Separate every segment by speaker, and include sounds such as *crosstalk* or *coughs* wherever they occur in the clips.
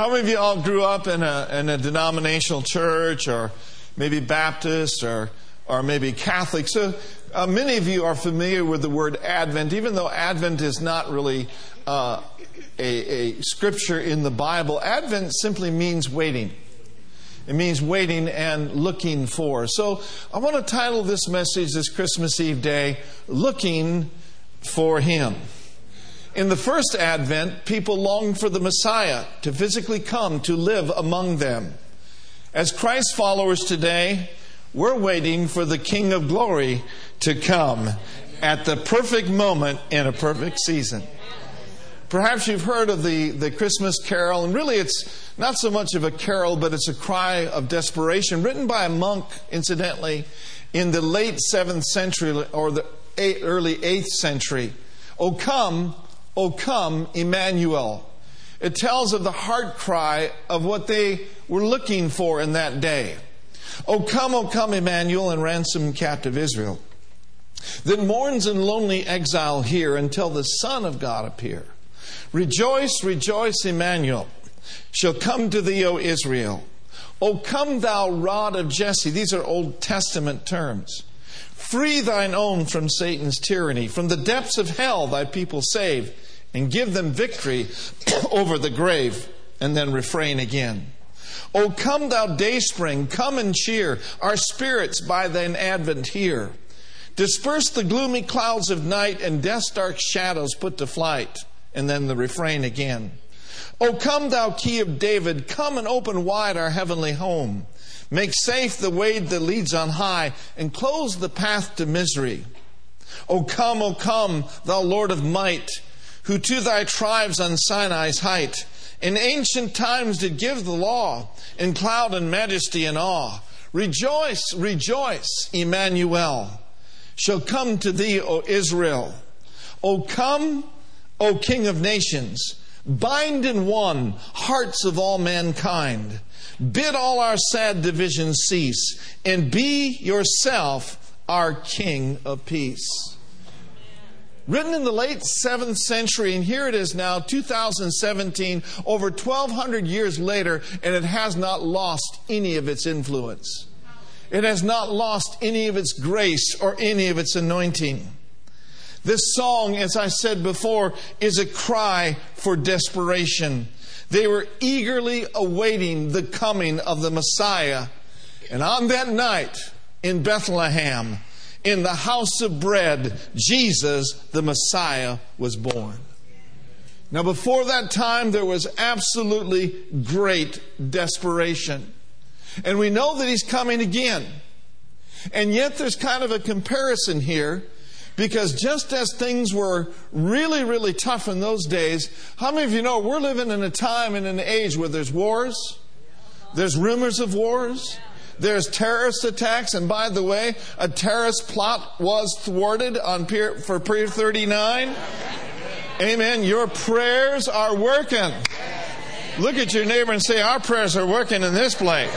Speaker 1: How many of you all grew up in a, in a denominational church or maybe Baptist or, or maybe Catholic? So uh, many of you are familiar with the word Advent, even though Advent is not really uh, a, a scripture in the Bible. Advent simply means waiting. It means waiting and looking for. So I want to title this message this Christmas Eve day, Looking for Him. In the first advent, people longed for the Messiah to physically come to live among them. As Christ followers today, we're waiting for the King of Glory to come at the perfect moment in a perfect season. Perhaps you've heard of the, the Christmas carol, and really it's not so much of a carol, but it's a cry of desperation, written by a monk, incidentally, in the late 7th century or the eight, early 8th century. O come, O come, Emmanuel. It tells of the heart cry of what they were looking for in that day. O come, O come, Emmanuel, and ransom captive Israel. That mourns in lonely exile here until the Son of God appear. Rejoice, rejoice, Emmanuel shall come to thee, O Israel. O come, thou rod of Jesse. These are Old Testament terms. Free thine own from Satan's tyranny. From the depths of hell, thy people save, and give them victory *coughs* over the grave. And then refrain again. O come, thou dayspring, come and cheer our spirits by thine advent here. Disperse the gloomy clouds of night and death's dark shadows put to flight. And then the refrain again. O come, thou key of David, come and open wide our heavenly home. Make safe the way that leads on high, and close the path to misery. O come, O come, thou Lord of might, who to thy tribes on Sinai's height in ancient times did give the law in cloud and majesty and awe. Rejoice, rejoice, Emmanuel shall come to thee, O Israel. O come, O King of nations, bind in one hearts of all mankind. Bid all our sad divisions cease, and be yourself our King of peace. Written in the late 7th century, and here it is now, 2017, over 1,200 years later, and it has not lost any of its influence. It has not lost any of its grace or any of its anointing. This song, as I said before, is a cry for desperation. They were eagerly awaiting the coming of the Messiah. And on that night in Bethlehem, in the house of bread, Jesus, the Messiah, was born. Now, before that time, there was absolutely great desperation. And we know that he's coming again. And yet, there's kind of a comparison here because just as things were really, really tough in those days, how many of you know we're living in a time and an age where there's wars, there's rumors of wars, there's terrorist attacks, and by the way, a terrorist plot was thwarted on for Pier 39. Amen. Your prayers are working. Look at your neighbor and say, Our prayers are working in this place.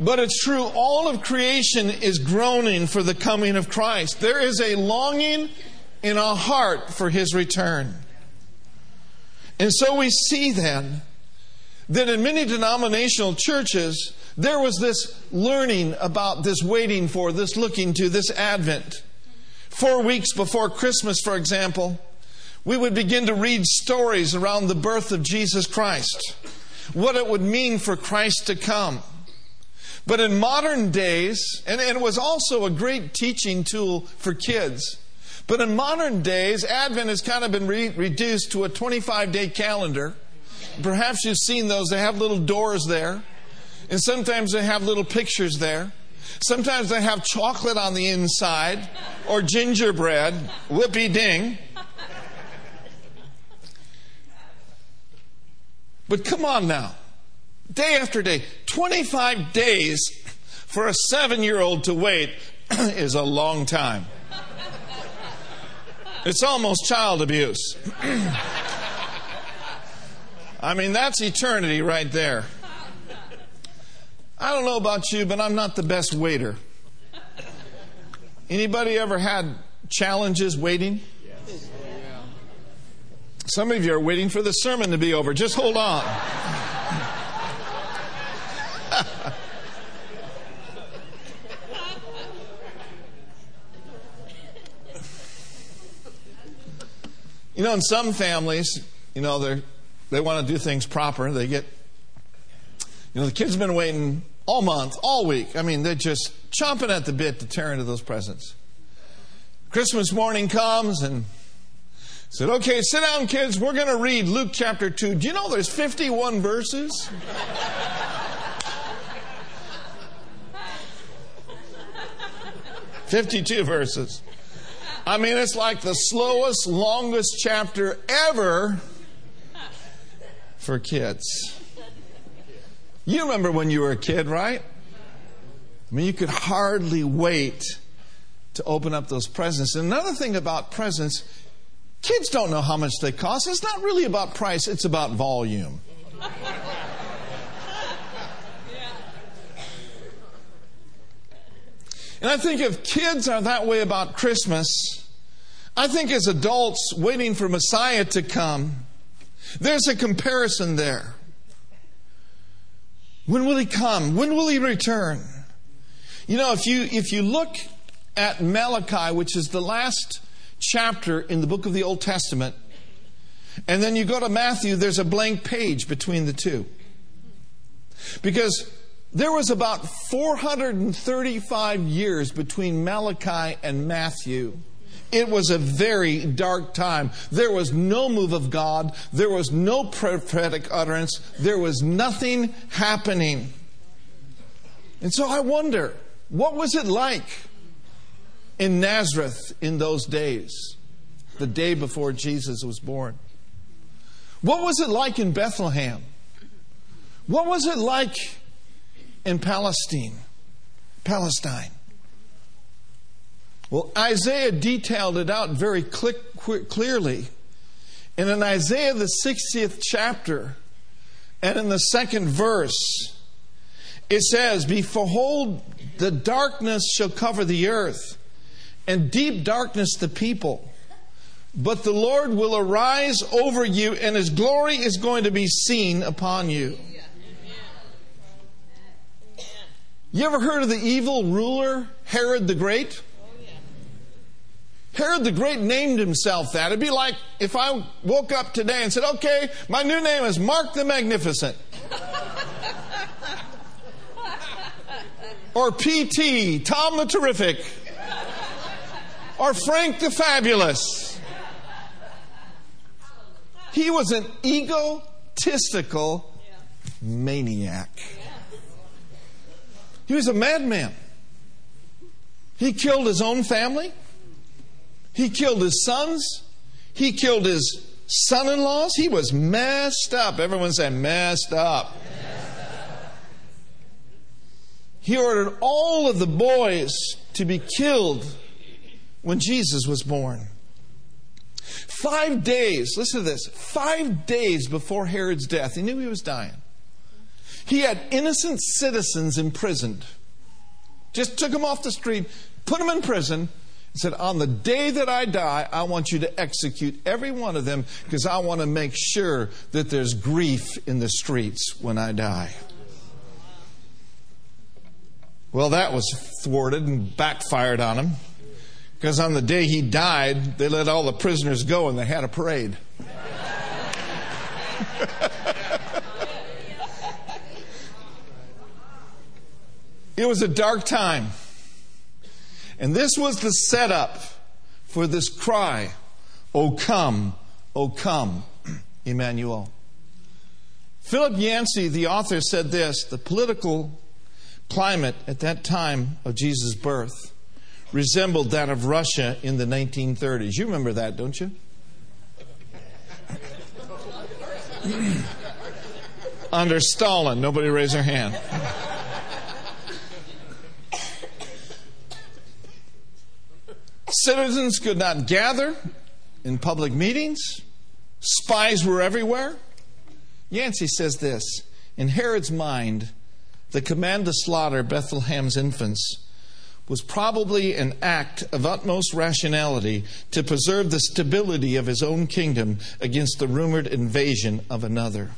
Speaker 1: But it's true, all of creation is groaning for the coming of Christ. There is a longing in our heart for his return. And so we see then that in many denominational churches, there was this learning about this waiting for, this looking to, this Advent. Four weeks before Christmas, for example, we would begin to read stories around the birth of Jesus Christ, what it would mean for Christ to come. But in modern days, and, and it was also a great teaching tool for kids, but in modern days, Advent has kind of been re- reduced to a 25 day calendar. Perhaps you've seen those. They have little doors there. And sometimes they have little pictures there. Sometimes they have chocolate on the inside or gingerbread. Whippy ding. But come on now day after day. 25 days for a seven year old to wait *clears throat* is a long time. It's almost child abuse. *clears throat* I mean, that's eternity right there. I don't know about you, but I'm not the best waiter. Anybody ever had challenges waiting? Some of you are waiting for the sermon to be over. Just hold on. *laughs* you know, in some families, you know, they they want to do things proper. They get, you know, the kids have been waiting all month, all week. I mean, they're just chomping at the bit to tear into those presents. Christmas morning comes and said, okay, sit down, kids. We're going to read Luke chapter 2. Do you know there's 51 verses? Fifty-two verses. I mean, it's like the slowest, longest chapter ever for kids. You remember when you were a kid, right? I mean, you could hardly wait to open up those presents. And another thing about presents, kids don't know how much they cost. It's not really about price, it's about volume. And I think if kids are that way about Christmas, I think as adults waiting for Messiah to come, there's a comparison there. When will he come? When will he return? You know, if you if you look at Malachi, which is the last chapter in the book of the Old Testament, and then you go to Matthew, there's a blank page between the two. Because there was about 435 years between Malachi and Matthew. It was a very dark time. There was no move of God. There was no prophetic utterance. There was nothing happening. And so I wonder, what was it like in Nazareth in those days, the day before Jesus was born? What was it like in Bethlehem? What was it like in Palestine? Palestine. Well, Isaiah detailed it out very clearly. And in Isaiah, the 60th chapter, and in the second verse, it says, Behold, the darkness shall cover the earth, and deep darkness the people. But the Lord will arise over you, and his glory is going to be seen upon you. You ever heard of the evil ruler, Herod the Great? Herod the Great named himself that. It'd be like if I woke up today and said, okay, my new name is Mark the Magnificent. or PT, Tom the Terrific. Or Frank the Fabulous. He was an egotistical maniac. He was a madman. He killed his own family. He killed his sons. He killed his son in laws. He was messed up. Everyone say, messed up. He ordered all of the boys to be killed when Jesus was born. Five days, listen to this, five days before Herod's death, he knew he was dying. He had innocent citizens imprisoned. Just took them off the street, put them in prison, and said, On the day that I die, I want you to execute every one of them because I want to make sure that there's grief in the streets when I die. Well, that was thwarted and backfired on him because on the day he died, they let all the prisoners go and they had a parade. *laughs* it was a dark time. And this was the setup for this cry, O come, O come, *clears throat* Emmanuel. Philip Yancey, the author, said this the political climate at that time of Jesus' birth resembled that of Russia in the 1930s. You remember that, don't you? *clears throat* Under Stalin. Nobody raise their hand. Citizens could not gather in public meetings. Spies were everywhere. Yancey says this In Herod's mind, the command to slaughter Bethlehem's infants was probably an act of utmost rationality to preserve the stability of his own kingdom against the rumored invasion of another.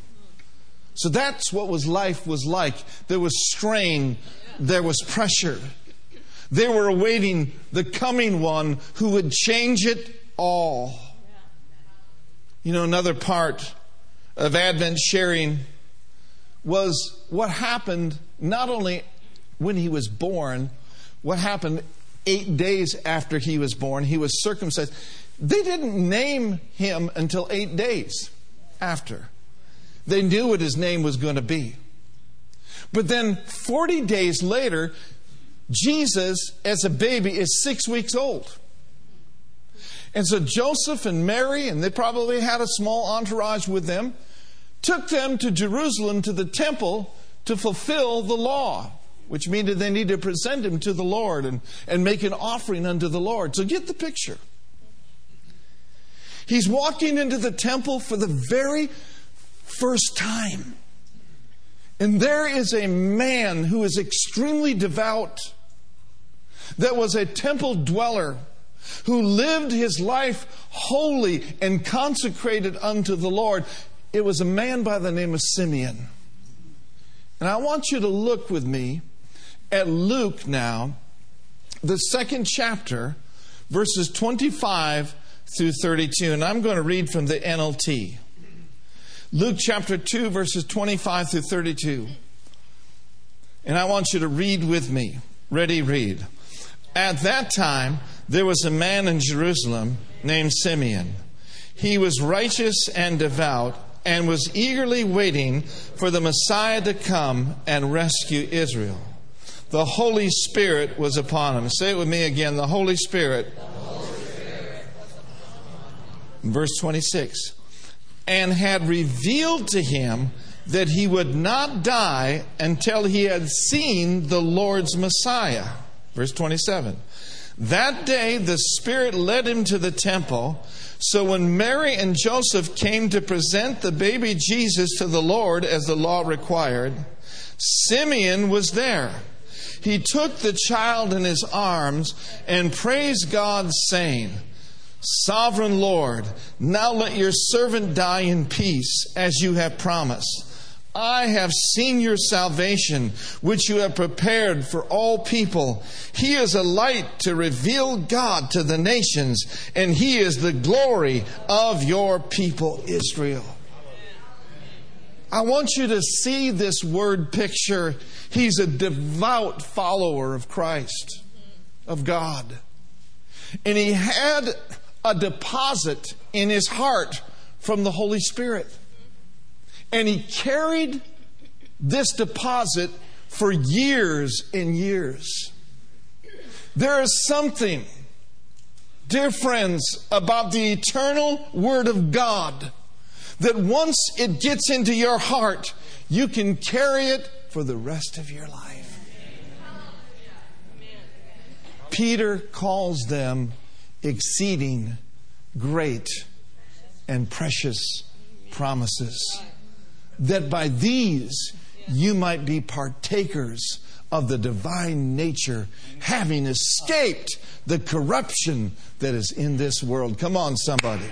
Speaker 1: So that's what was life was like. There was strain, there was pressure. They were awaiting the coming one who would change it all. You know, another part of Advent sharing was what happened not only when he was born, what happened eight days after he was born. He was circumcised. They didn't name him until eight days after. They knew what his name was going to be. But then 40 days later, Jesus, as a baby, is six weeks old. And so Joseph and Mary, and they probably had a small entourage with them, took them to Jerusalem to the temple to fulfill the law, which means that they need to present him to the Lord and, and make an offering unto the Lord. So get the picture. He's walking into the temple for the very first time. And there is a man who is extremely devout, that was a temple dweller, who lived his life holy and consecrated unto the Lord. It was a man by the name of Simeon. And I want you to look with me at Luke now, the second chapter, verses 25 through 32. And I'm going to read from the NLT. Luke chapter 2, verses 25 through 32. And I want you to read with me. Ready, read. At that time, there was a man in Jerusalem named Simeon. He was righteous and devout and was eagerly waiting for the Messiah to come and rescue Israel. The Holy Spirit was upon him. Say it with me again. The Holy Spirit. The Holy Spirit Verse 26 and had revealed to him that he would not die until he had seen the Lord's Messiah. Verse 27. That day the Spirit led him to the temple. So when Mary and Joseph came to present the baby Jesus to the Lord as the law required, Simeon was there. He took the child in his arms and praised God, saying, Sovereign Lord, now let your servant die in peace as you have promised. I have seen your salvation, which you have prepared for all people. He is a light to reveal God to the nations, and He is the glory of your people, Israel. I want you to see this word picture. He's a devout follower of Christ, of God. And he had a deposit in his heart from the Holy Spirit. And he carried this deposit for years and years. There is something, dear friends, about the eternal Word of God that once it gets into your heart, you can carry it for the rest of your life. Peter calls them exceeding great and precious promises. That by these you might be partakers of the divine nature, having escaped the corruption that is in this world. Come on, somebody.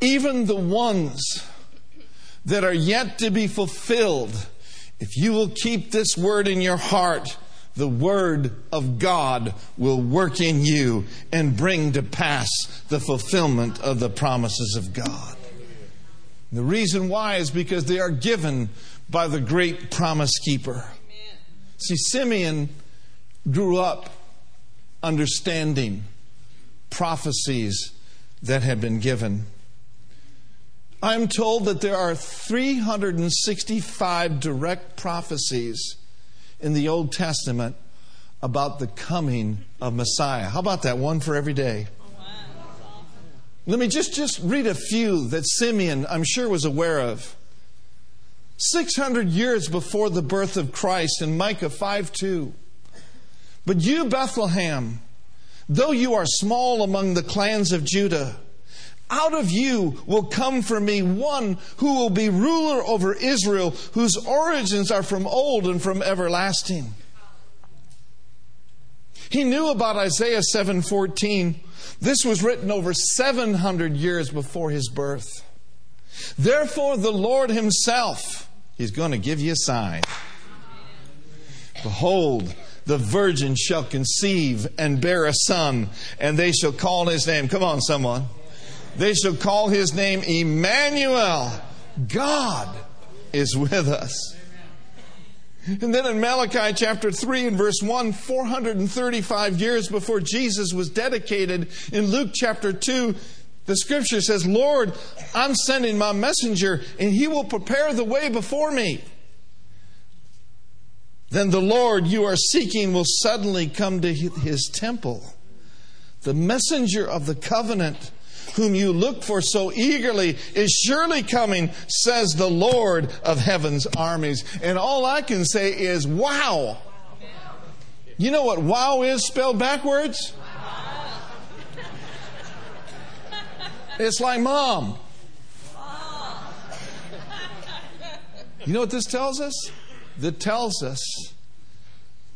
Speaker 1: Even the ones that are yet to be fulfilled, if you will keep this word in your heart, the Word of God will work in you and bring to pass the fulfillment of the promises of God. The reason why is because they are given by the great promise keeper. See, Simeon grew up understanding prophecies that had been given. I'm told that there are 365 direct prophecies in the Old Testament about the coming of Messiah. How about that? One for every day. Let me just, just read a few that Simeon, I'm sure, was aware of. 600 years before the birth of Christ in Micah 5 2. But you, Bethlehem, though you are small among the clans of Judah, Out of you will come for me one who will be ruler over Israel, whose origins are from old and from everlasting. He knew about Isaiah 7:14. This was written over 700 years before his birth. Therefore the Lord himself He's going to give you a sign. Behold, the virgin shall conceive and bear a son, and they shall call his name. Come on, someone. They shall call his name Emmanuel. God is with us. And then in Malachi chapter 3 and verse 1, 435 years before Jesus was dedicated, in Luke chapter 2, the scripture says, Lord, I'm sending my messenger, and he will prepare the way before me. Then the Lord you are seeking will suddenly come to his temple. The messenger of the covenant, whom you look for so eagerly, is surely coming, says the Lord of heaven's armies. And all I can say is, wow. You know what wow is spelled backwards? It's like mom. You know what this tells us? That tells us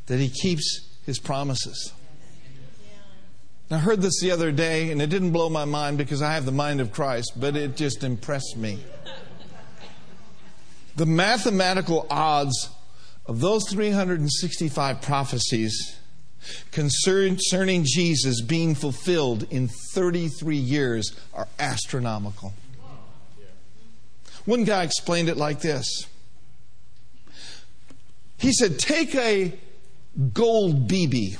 Speaker 1: that he keeps his promises. I heard this the other day, and it didn't blow my mind because I have the mind of Christ, but it just impressed me. The mathematical odds of those 365 prophecies concerning Jesus being fulfilled in 33 years are astronomical. One guy explained it like this He said, Take a gold BB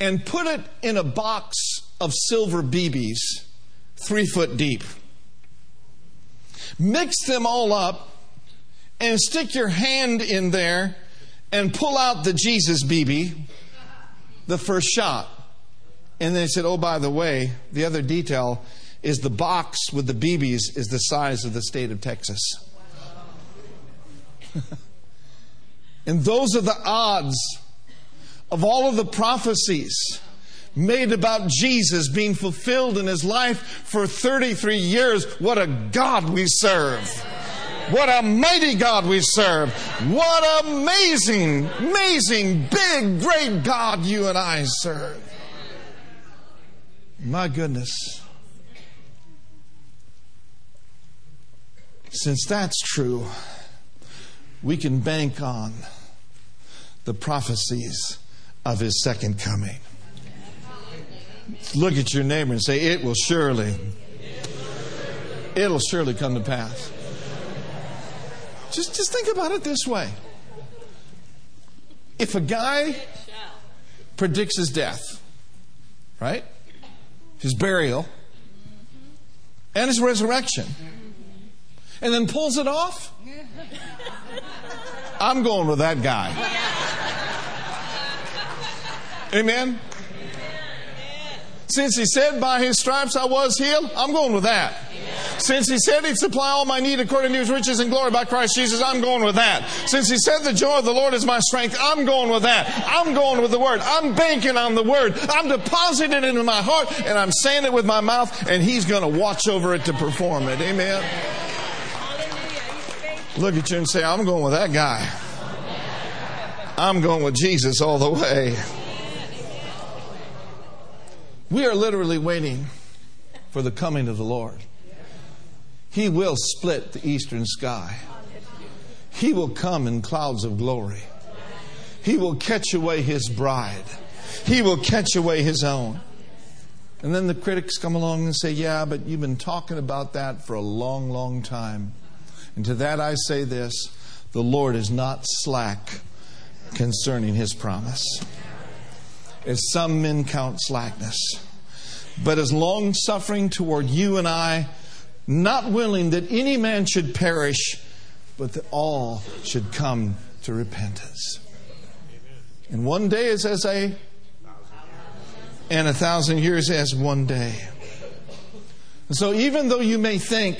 Speaker 1: and put it in a box of silver BBs, three foot deep. Mix them all up and stick your hand in there and pull out the Jesus BB, the first shot. And then he said, Oh, by the way, the other detail is the box with the BBs is the size of the state of Texas. *laughs* and those are the odds of all of the prophecies made about Jesus being fulfilled in his life for 33 years. What a God we serve! What a mighty God we serve. What amazing, amazing, big, great God you and I serve. My goodness. Since that's true, we can bank on the prophecies of his second coming. Look at your neighbor and say, It will surely, it'll surely come to pass. Just, just think about it this way. If a guy predicts his death, right? His burial, and his resurrection, and then pulls it off, I'm going with that guy. Amen? Since he said, By his stripes I was healed, I'm going with that. Since he said he'd supply all my need according to his riches and glory by Christ Jesus, I'm going with that. Since he said the joy of the Lord is my strength, I'm going with that. I'm going with the word. I'm banking on the word. I'm depositing it into my heart and I'm saying it with my mouth and he's going to watch over it to perform it. Amen. Look at you and say, I'm going with that guy. I'm going with Jesus all the way. We are literally waiting for the coming of the Lord. He will split the eastern sky. He will come in clouds of glory. He will catch away his bride. He will catch away his own. And then the critics come along and say, Yeah, but you've been talking about that for a long, long time. And to that I say this the Lord is not slack concerning his promise, as some men count slackness, but is long suffering toward you and I not willing that any man should perish, but that all should come to repentance. And one day is as a, and a thousand years as one day. And so even though you may think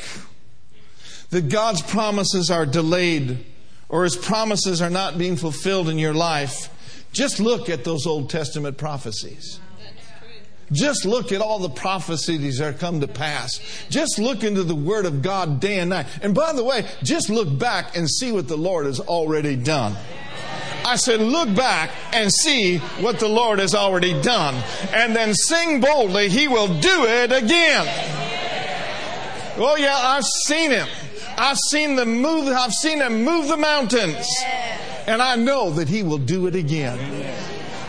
Speaker 1: that God's promises are delayed or his promises are not being fulfilled in your life, just look at those Old Testament prophecies. Just look at all the prophecies that come to pass. Just look into the Word of God day and night. And by the way, just look back and see what the Lord has already done. I said, look back and see what the Lord has already done. And then sing boldly, He will do it again. Oh, yeah, I've seen Him. I've seen them move, I've seen Him move the mountains. And I know that He will do it again.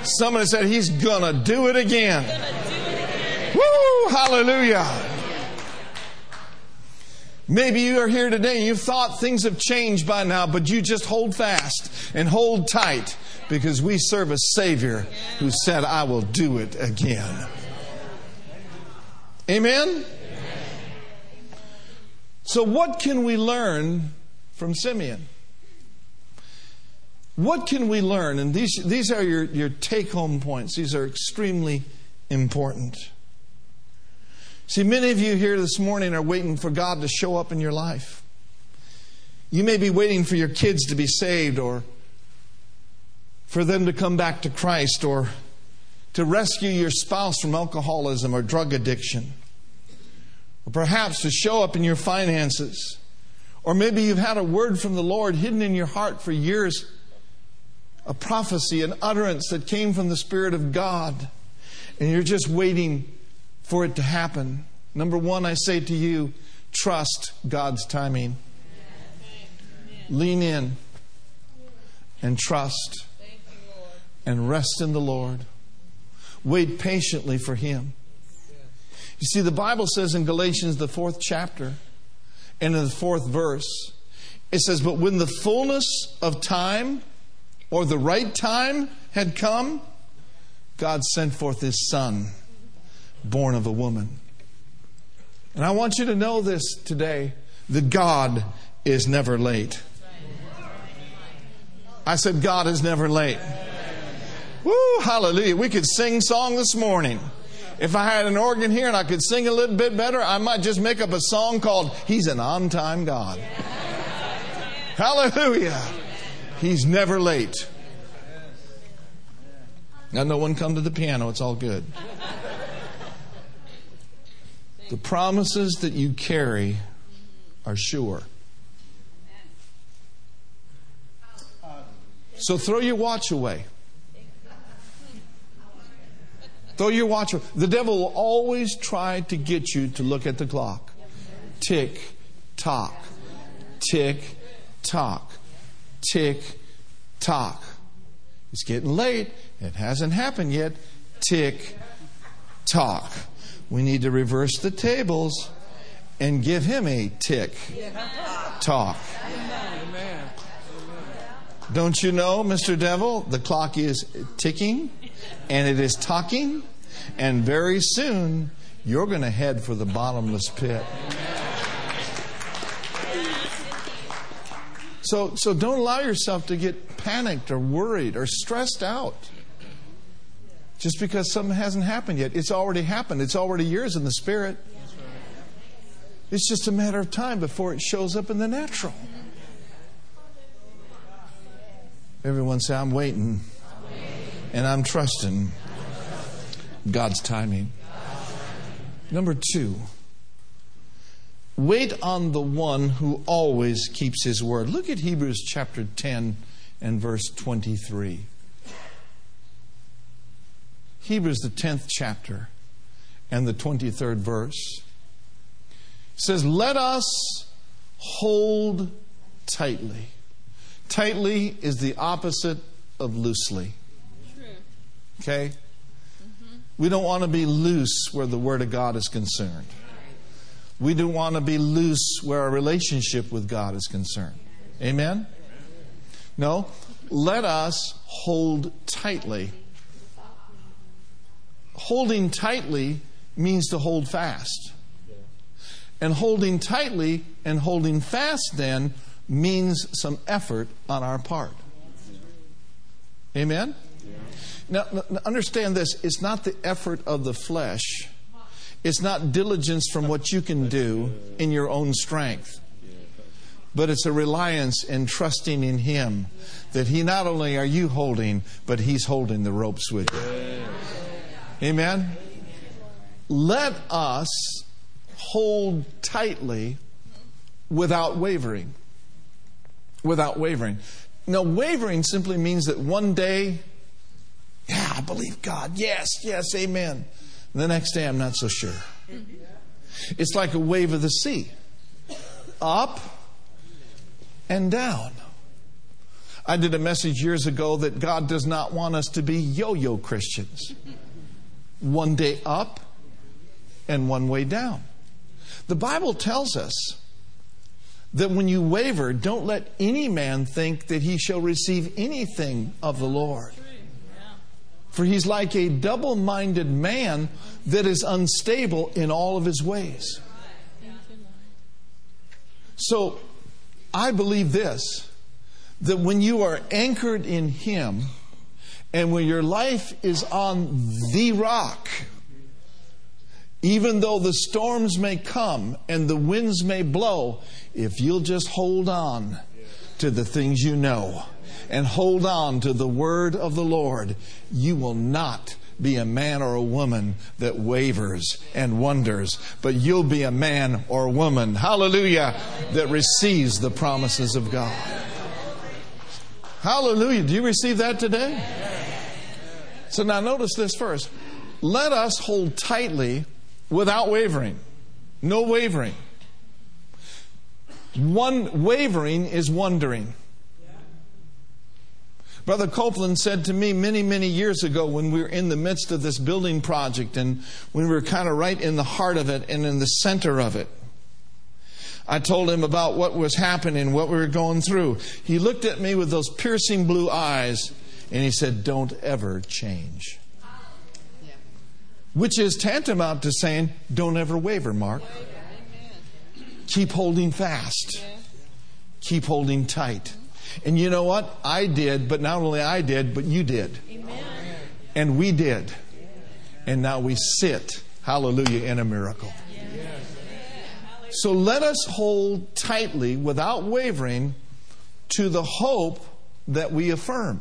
Speaker 1: Somebody said, He's gonna do it again. Woo! Hallelujah. Maybe you are here today and you thought things have changed by now, but you just hold fast and hold tight because we serve a Savior who said, I will do it again. Amen? So, what can we learn from Simeon? What can we learn? And these, these are your, your take home points. These are extremely important. See, many of you here this morning are waiting for God to show up in your life. You may be waiting for your kids to be saved or for them to come back to Christ or to rescue your spouse from alcoholism or drug addiction. Or perhaps to show up in your finances. Or maybe you've had a word from the Lord hidden in your heart for years a prophecy, an utterance that came from the Spirit of God, and you're just waiting for it to happen. Number one, I say to you, trust God's timing. Lean in and trust and rest in the Lord. Wait patiently for Him. You see, the Bible says in Galatians, the fourth chapter, and in the fourth verse, it says, But when the fullness of time or the right time had come, God sent forth His Son, born of a woman. And I want you to know this today that God is never late. I said, God is never late. Woo, hallelujah. We could sing song this morning. If I had an organ here and I could sing a little bit better, I might just make up a song called He's an On Time God. Hallelujah. He's never late. Now, no one come to the piano. It's all good. The promises that you carry are sure. So throw your watch away. Throw your watch away. The devil will always try to get you to look at the clock. Tick, tock, tick, tock tick tock. It's getting late. It hasn't happened yet. Tick tock. We need to reverse the tables and give him a tick tock. Don't you know, Mr. Devil, the clock is ticking and it is talking, and very soon you're going to head for the bottomless pit. So, so don't allow yourself to get panicked or worried or stressed out just because something hasn't happened yet. It's already happened, it's already yours in the spirit. It's just a matter of time before it shows up in the natural. Everyone say, I'm waiting and I'm trusting God's timing. Number two, Wait on the one who always keeps his word. Look at Hebrews chapter 10 and verse 23. Hebrews, the 10th chapter and the 23rd verse says, Let us hold tightly. Tightly is the opposite of loosely. Okay? Mm-hmm. We don't want to be loose where the Word of God is concerned. We don't want to be loose where our relationship with God is concerned. Amen? No. Let us hold tightly. Holding tightly means to hold fast. And holding tightly and holding fast then means some effort on our part. Amen? Now, understand this it's not the effort of the flesh it's not diligence from what you can do in your own strength, but it's a reliance and trusting in Him that He not only are you holding, but He's holding the ropes with you. Amen? let us hold tightly without wavering. Without wavering. Now, wavering simply means that one day, yeah, I believe God. Yes, yes, amen. The next day, I'm not so sure. It's like a wave of the sea up and down. I did a message years ago that God does not want us to be yo yo Christians. One day up and one way down. The Bible tells us that when you waver, don't let any man think that he shall receive anything of the Lord. For he's like a double minded man that is unstable in all of his ways. So I believe this that when you are anchored in Him and when your life is on the rock, even though the storms may come and the winds may blow, if you'll just hold on to the things you know and hold on to the word of the Lord, you will not be a man or a woman that wavers and wonders, but you'll be a man or a woman, hallelujah, that receives the promises of God. Hallelujah. Do you receive that today? So now notice this first. Let us hold tightly without wavering. No wavering. One wavering is wondering. Brother Copeland said to me many, many years ago when we were in the midst of this building project and when we were kind of right in the heart of it and in the center of it. I told him about what was happening, what we were going through. He looked at me with those piercing blue eyes and he said, Don't ever change. Which is tantamount to saying, Don't ever waver, Mark. Keep holding fast, keep holding tight. And you know what? I did, but not only I did, but you did. Amen. And we did. And now we sit, hallelujah, in a miracle. So let us hold tightly, without wavering, to the hope that we affirm.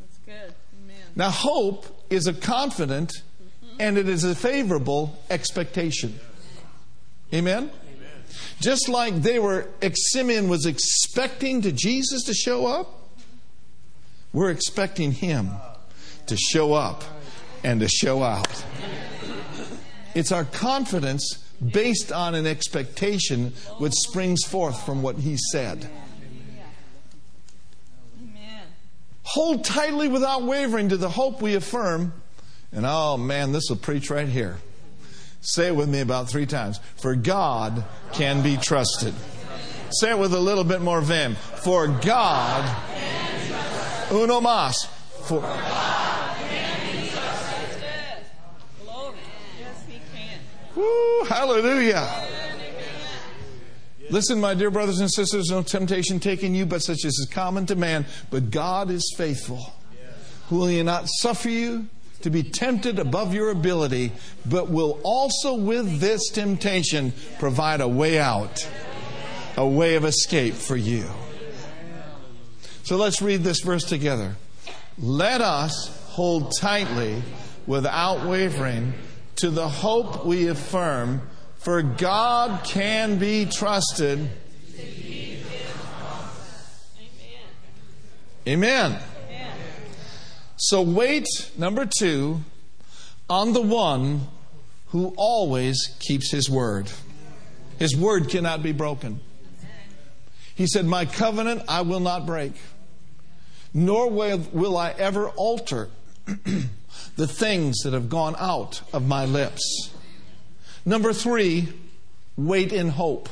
Speaker 2: That's good. Amen.
Speaker 1: Now, hope is a confident mm-hmm. and it is a favorable expectation. Amen? Just like they were, Simeon was expecting to Jesus to show up, we're expecting him to show up and to show out. It's our confidence based on an expectation which springs forth from what he said. Hold tightly without wavering to the hope we affirm. And oh man, this will preach right here. Say it with me about three times. For God can be trusted. Say it with a little bit more vim. For God, uno mas. For God Woo, hallelujah. Listen, my dear brothers and sisters, no temptation taking you, but such as is common to man. But God is faithful, who will not suffer you to be tempted above your ability, but will also with this temptation provide a way out, a way of escape for you. So let's read this verse together. Let us hold tightly without wavering to the hope we affirm, for God can be trusted. Amen. So wait, number two, on the one who always keeps his word. His word cannot be broken. He said, My covenant I will not break, nor will I ever alter *clears throat* the things that have gone out of my lips. Number three, wait in hope.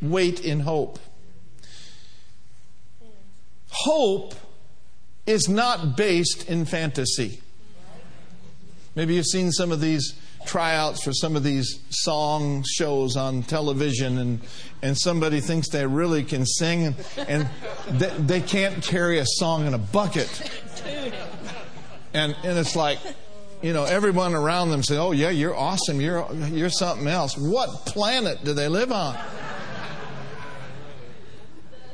Speaker 1: Wait in hope. Hope is not based in fantasy. Maybe you've seen some of these tryouts for some of these song shows on television and and somebody thinks they really can sing and, and they, they can't carry a song in a bucket. And and it's like you know everyone around them say oh yeah you're awesome. You're you're something else. What planet do they live on?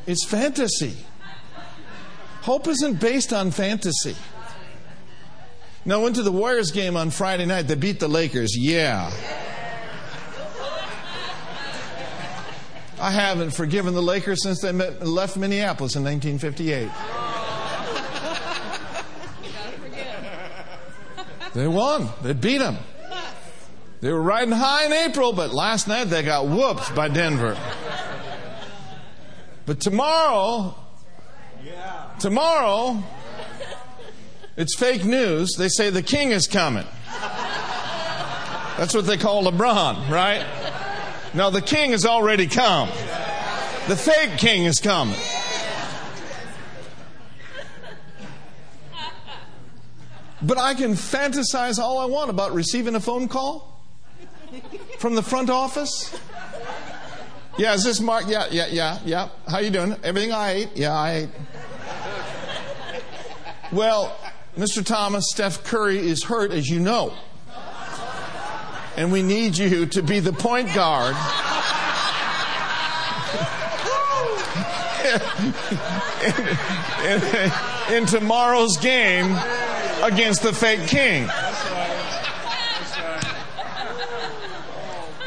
Speaker 1: It's fantasy Hope isn't based on fantasy. No, went to the Warriors game on Friday night. They beat the Lakers. Yeah. I haven't forgiven the Lakers since they met, left Minneapolis in 1958. They won. They beat them. They were riding high in April, but last night they got whooped by Denver. But tomorrow, tomorrow, it's fake news. They say the king is coming. That's what they call LeBron, right? No, the king has already come. The fake king is coming. But I can fantasize all I want about receiving a phone call from the front office. Yeah, is this Mark? Yeah, yeah, yeah, yeah. How you doing? Everything I ate? Yeah, I ate. Well, Mr. Thomas, Steph Curry is hurt, as you know. And we need you to be the point guard. in, *laughs* in, in tomorrow's game against the fake king.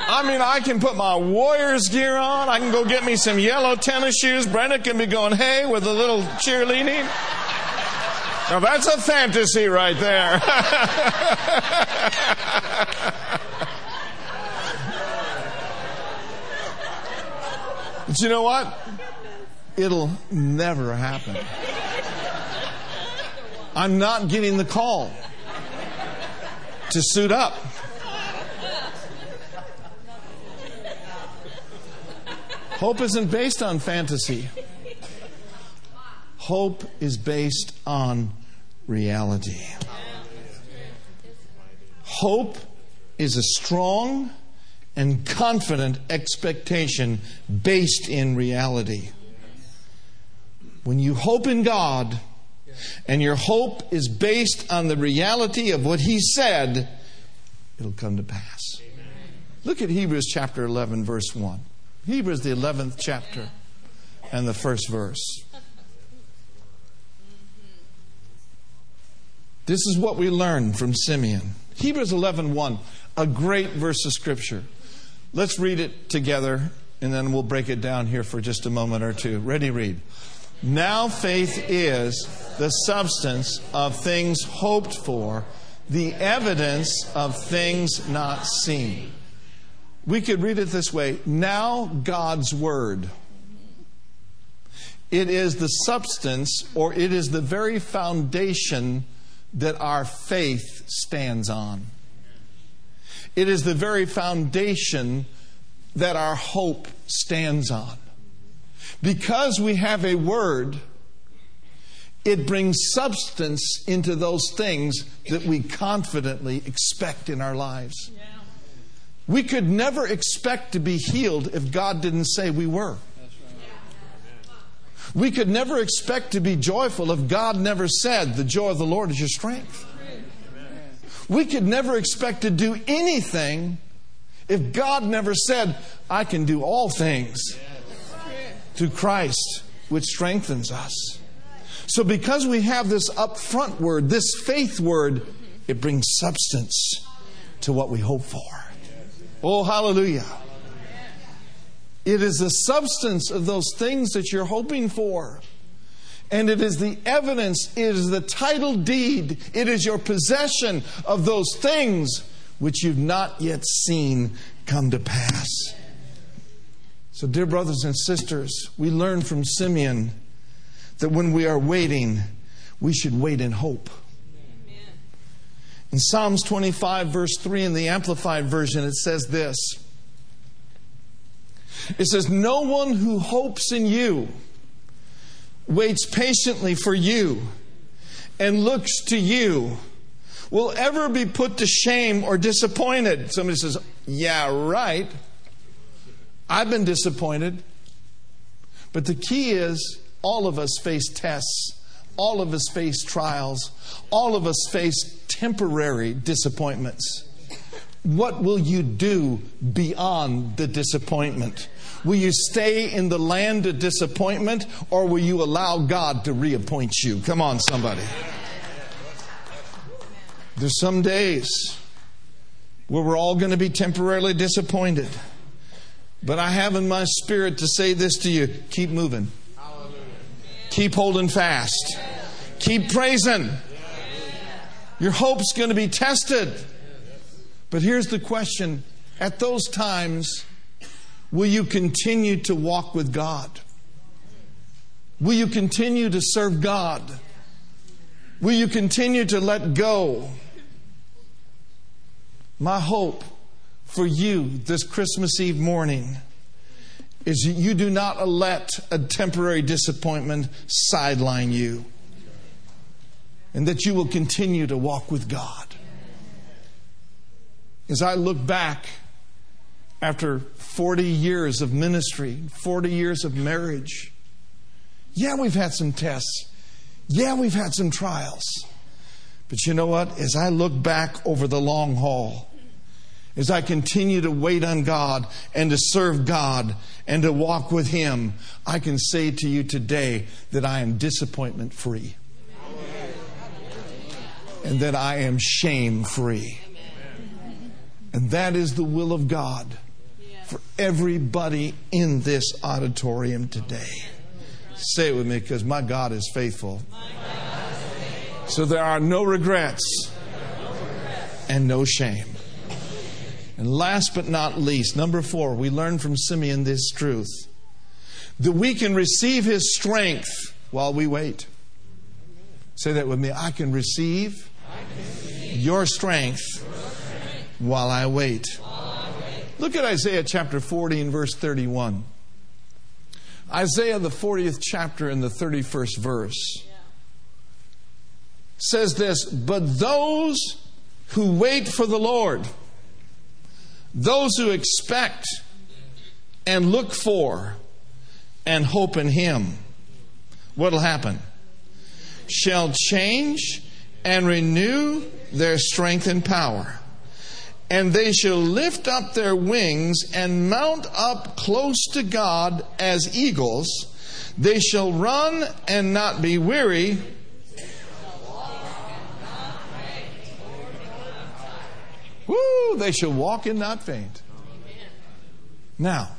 Speaker 1: I mean, I can put my Warriors gear on. I can go get me some yellow tennis shoes. Brenda can be going, hey, with a little cheerleading. Now that's a fantasy right there. *laughs* but you know what? It'll never happen. I'm not getting the call to suit up. Hope isn't based on fantasy. Hope is based on reality. Hope is a strong and confident expectation based in reality. When you hope in God, and your hope is based on the reality of what He said, it'll come to pass. Look at Hebrews chapter 11, verse 1. Hebrews, the 11th chapter, and the first verse. This is what we learn from Simeon. Hebrews 11, 1, a great verse of Scripture. Let's read it together, and then we'll break it down here for just a moment or two. Ready, read. Now faith is the substance of things hoped for, the evidence of things not seen. We could read it this way now God's Word. It is the substance, or it is the very foundation that our faith stands on. It is the very foundation that our hope stands on. Because we have a word, it brings substance into those things that we confidently expect in our lives. We could never expect to be healed if God didn't say we were. We could never expect to be joyful if God never said, The joy of the Lord is your strength. We could never expect to do anything if God never said, I can do all things through Christ, which strengthens us. So, because we have this upfront word, this faith word, it brings substance to what we hope for. Oh, hallelujah. It is the substance of those things that you're hoping for. And it is the evidence, it is the title deed, it is your possession of those things which you've not yet seen come to pass. So, dear brothers and sisters, we learn from Simeon that when we are waiting, we should wait in hope. In Psalms 25, verse 3, in the Amplified Version, it says this It says, No one who hopes in you waits patiently for you and looks to you will ever be put to shame or disappointed. Somebody says, Yeah, right. I've been disappointed. But the key is all of us face tests. All of us face trials. All of us face temporary disappointments. What will you do beyond the disappointment? Will you stay in the land of disappointment or will you allow God to reappoint you? Come on, somebody. There's some days where we're all going to be temporarily disappointed. But I have in my spirit to say this to you keep moving, keep holding fast, keep praising. Your hope's going to be tested. But here's the question at those times, will you continue to walk with God? Will you continue to serve God? Will you continue to let go? My hope for you this Christmas Eve morning is that you do not let a temporary disappointment sideline you, and that you will continue to walk with God. As I look back after 40 years of ministry, 40 years of marriage, yeah, we've had some tests. Yeah, we've had some trials. But you know what? As I look back over the long haul, as I continue to wait on God and to serve God and to walk with Him, I can say to you today that I am disappointment free and that I am shame free. And that is the will of God for everybody in this auditorium today. Say it with me because my God is faithful. So there are no regrets and no shame. And last but not least, number four, we learn from Simeon this truth that we can receive his strength while we wait. Say that with me. I can receive, your, strength while I wait. Look at Isaiah chapter 40 and verse 31. Isaiah, the 40th chapter and the 31st verse, says this But those who wait for the Lord, those who expect and look for and hope in Him, what'll happen? Shall change and renew their strength and power and they shall lift up their wings and mount up close to God as eagles. They shall run and not be weary. Woo! They shall walk and not faint. Now,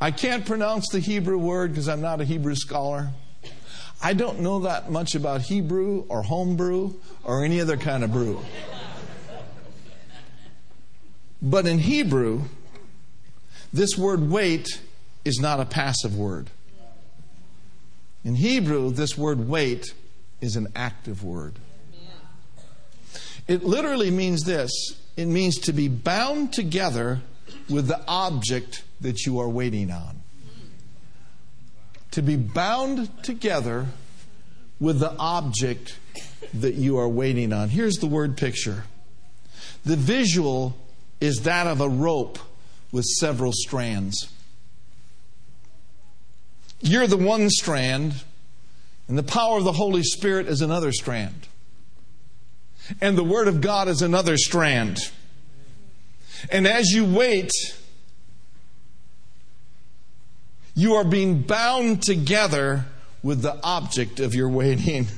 Speaker 1: I can't pronounce the Hebrew word because I'm not a Hebrew scholar. I don't know that much about Hebrew or homebrew or any other kind of brew. But in Hebrew, this word wait is not a passive word. In Hebrew, this word wait is an active word. It literally means this it means to be bound together with the object that you are waiting on. To be bound together with the object that you are waiting on. Here's the word picture. The visual is that of a rope with several strands. You're the one strand, and the power of the Holy Spirit is another strand. And the Word of God is another strand. And as you wait, you are being bound together with the object of your waiting. *laughs*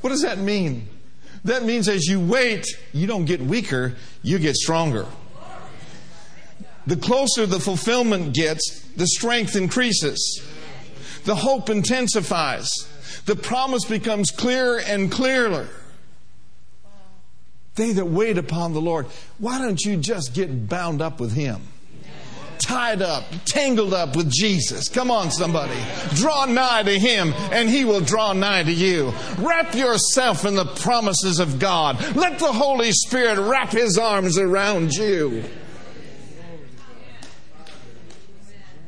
Speaker 1: What does that mean? That means as you wait, you don't get weaker, you get stronger. The closer the fulfillment gets, the strength increases. The hope intensifies. The promise becomes clearer and clearer. They that wait upon the Lord, why don't you just get bound up with Him? Tied up, tangled up with Jesus. Come on, somebody. Draw nigh to Him, and He will draw nigh to you. Wrap yourself in the promises of God. Let the Holy Spirit wrap His arms around you.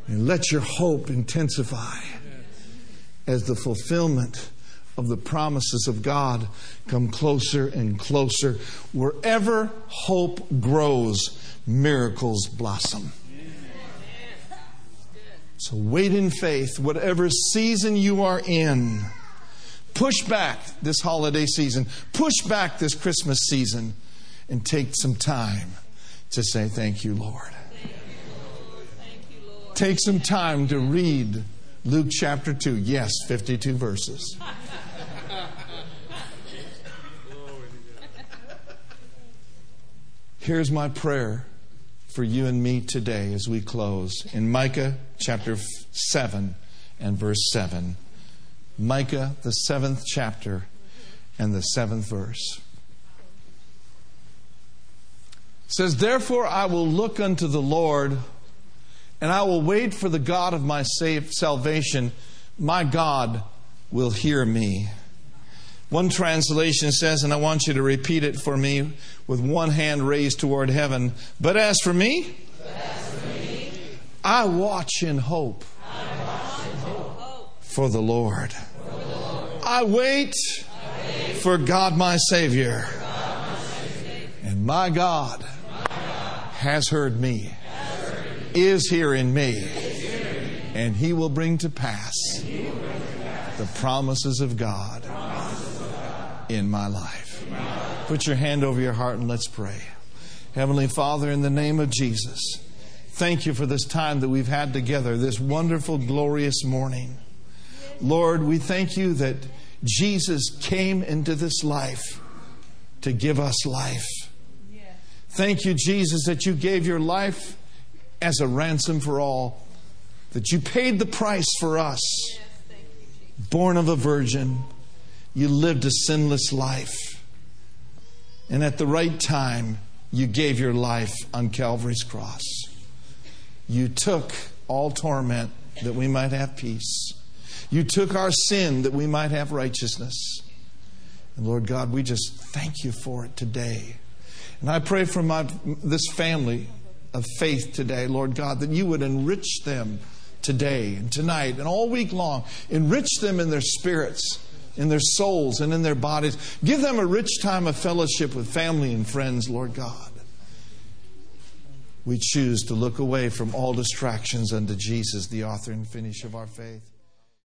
Speaker 1: And let your hope intensify as the fulfillment of the promises of God come closer and closer. Wherever hope grows, miracles blossom. So wait in faith, whatever season you are in. Push back this holiday season, push back this Christmas season, and take some time to say, Thank you, Lord. Thank you, Lord. Take some time to read Luke chapter 2. Yes, 52 verses. Here's my prayer for you and me today as we close in Micah chapter 7 and verse 7. Micah, the seventh chapter and the seventh verse. It says, Therefore I will look unto the Lord, and I will wait for the God of my salvation. My God will hear me. One translation says, and I want you to repeat it for me with one hand raised toward heaven. But as for me, I, watch in hope for the Lord. I, wait for God my Savior. And my God, has heard me. Is, here in me, in me, and He will bring to pass the promises of God in my life. Put your hand over your heart and let's pray. Heavenly Father, in the name of Jesus, thank you for this time that we've had together, this wonderful, glorious morning. Lord, we thank you that Jesus came into this life to give us life. Thank you, Jesus, that you gave your life as a ransom for all, that you paid the price for us, born of a virgin you lived a sinless life. And at the right time, you gave your life on Calvary's cross. You took all torment that we might have peace. You took our sin that we might have righteousness. And Lord God, we just thank you for it today. And I pray for my, this family of faith today, Lord God, that you would enrich them today and tonight and all week long. Enrich them in their spirits in their souls and in their bodies. Give them a rich time of fellowship with family and friends, Lord God. We choose to look away from all distractions unto Jesus, the author and finish of our faith.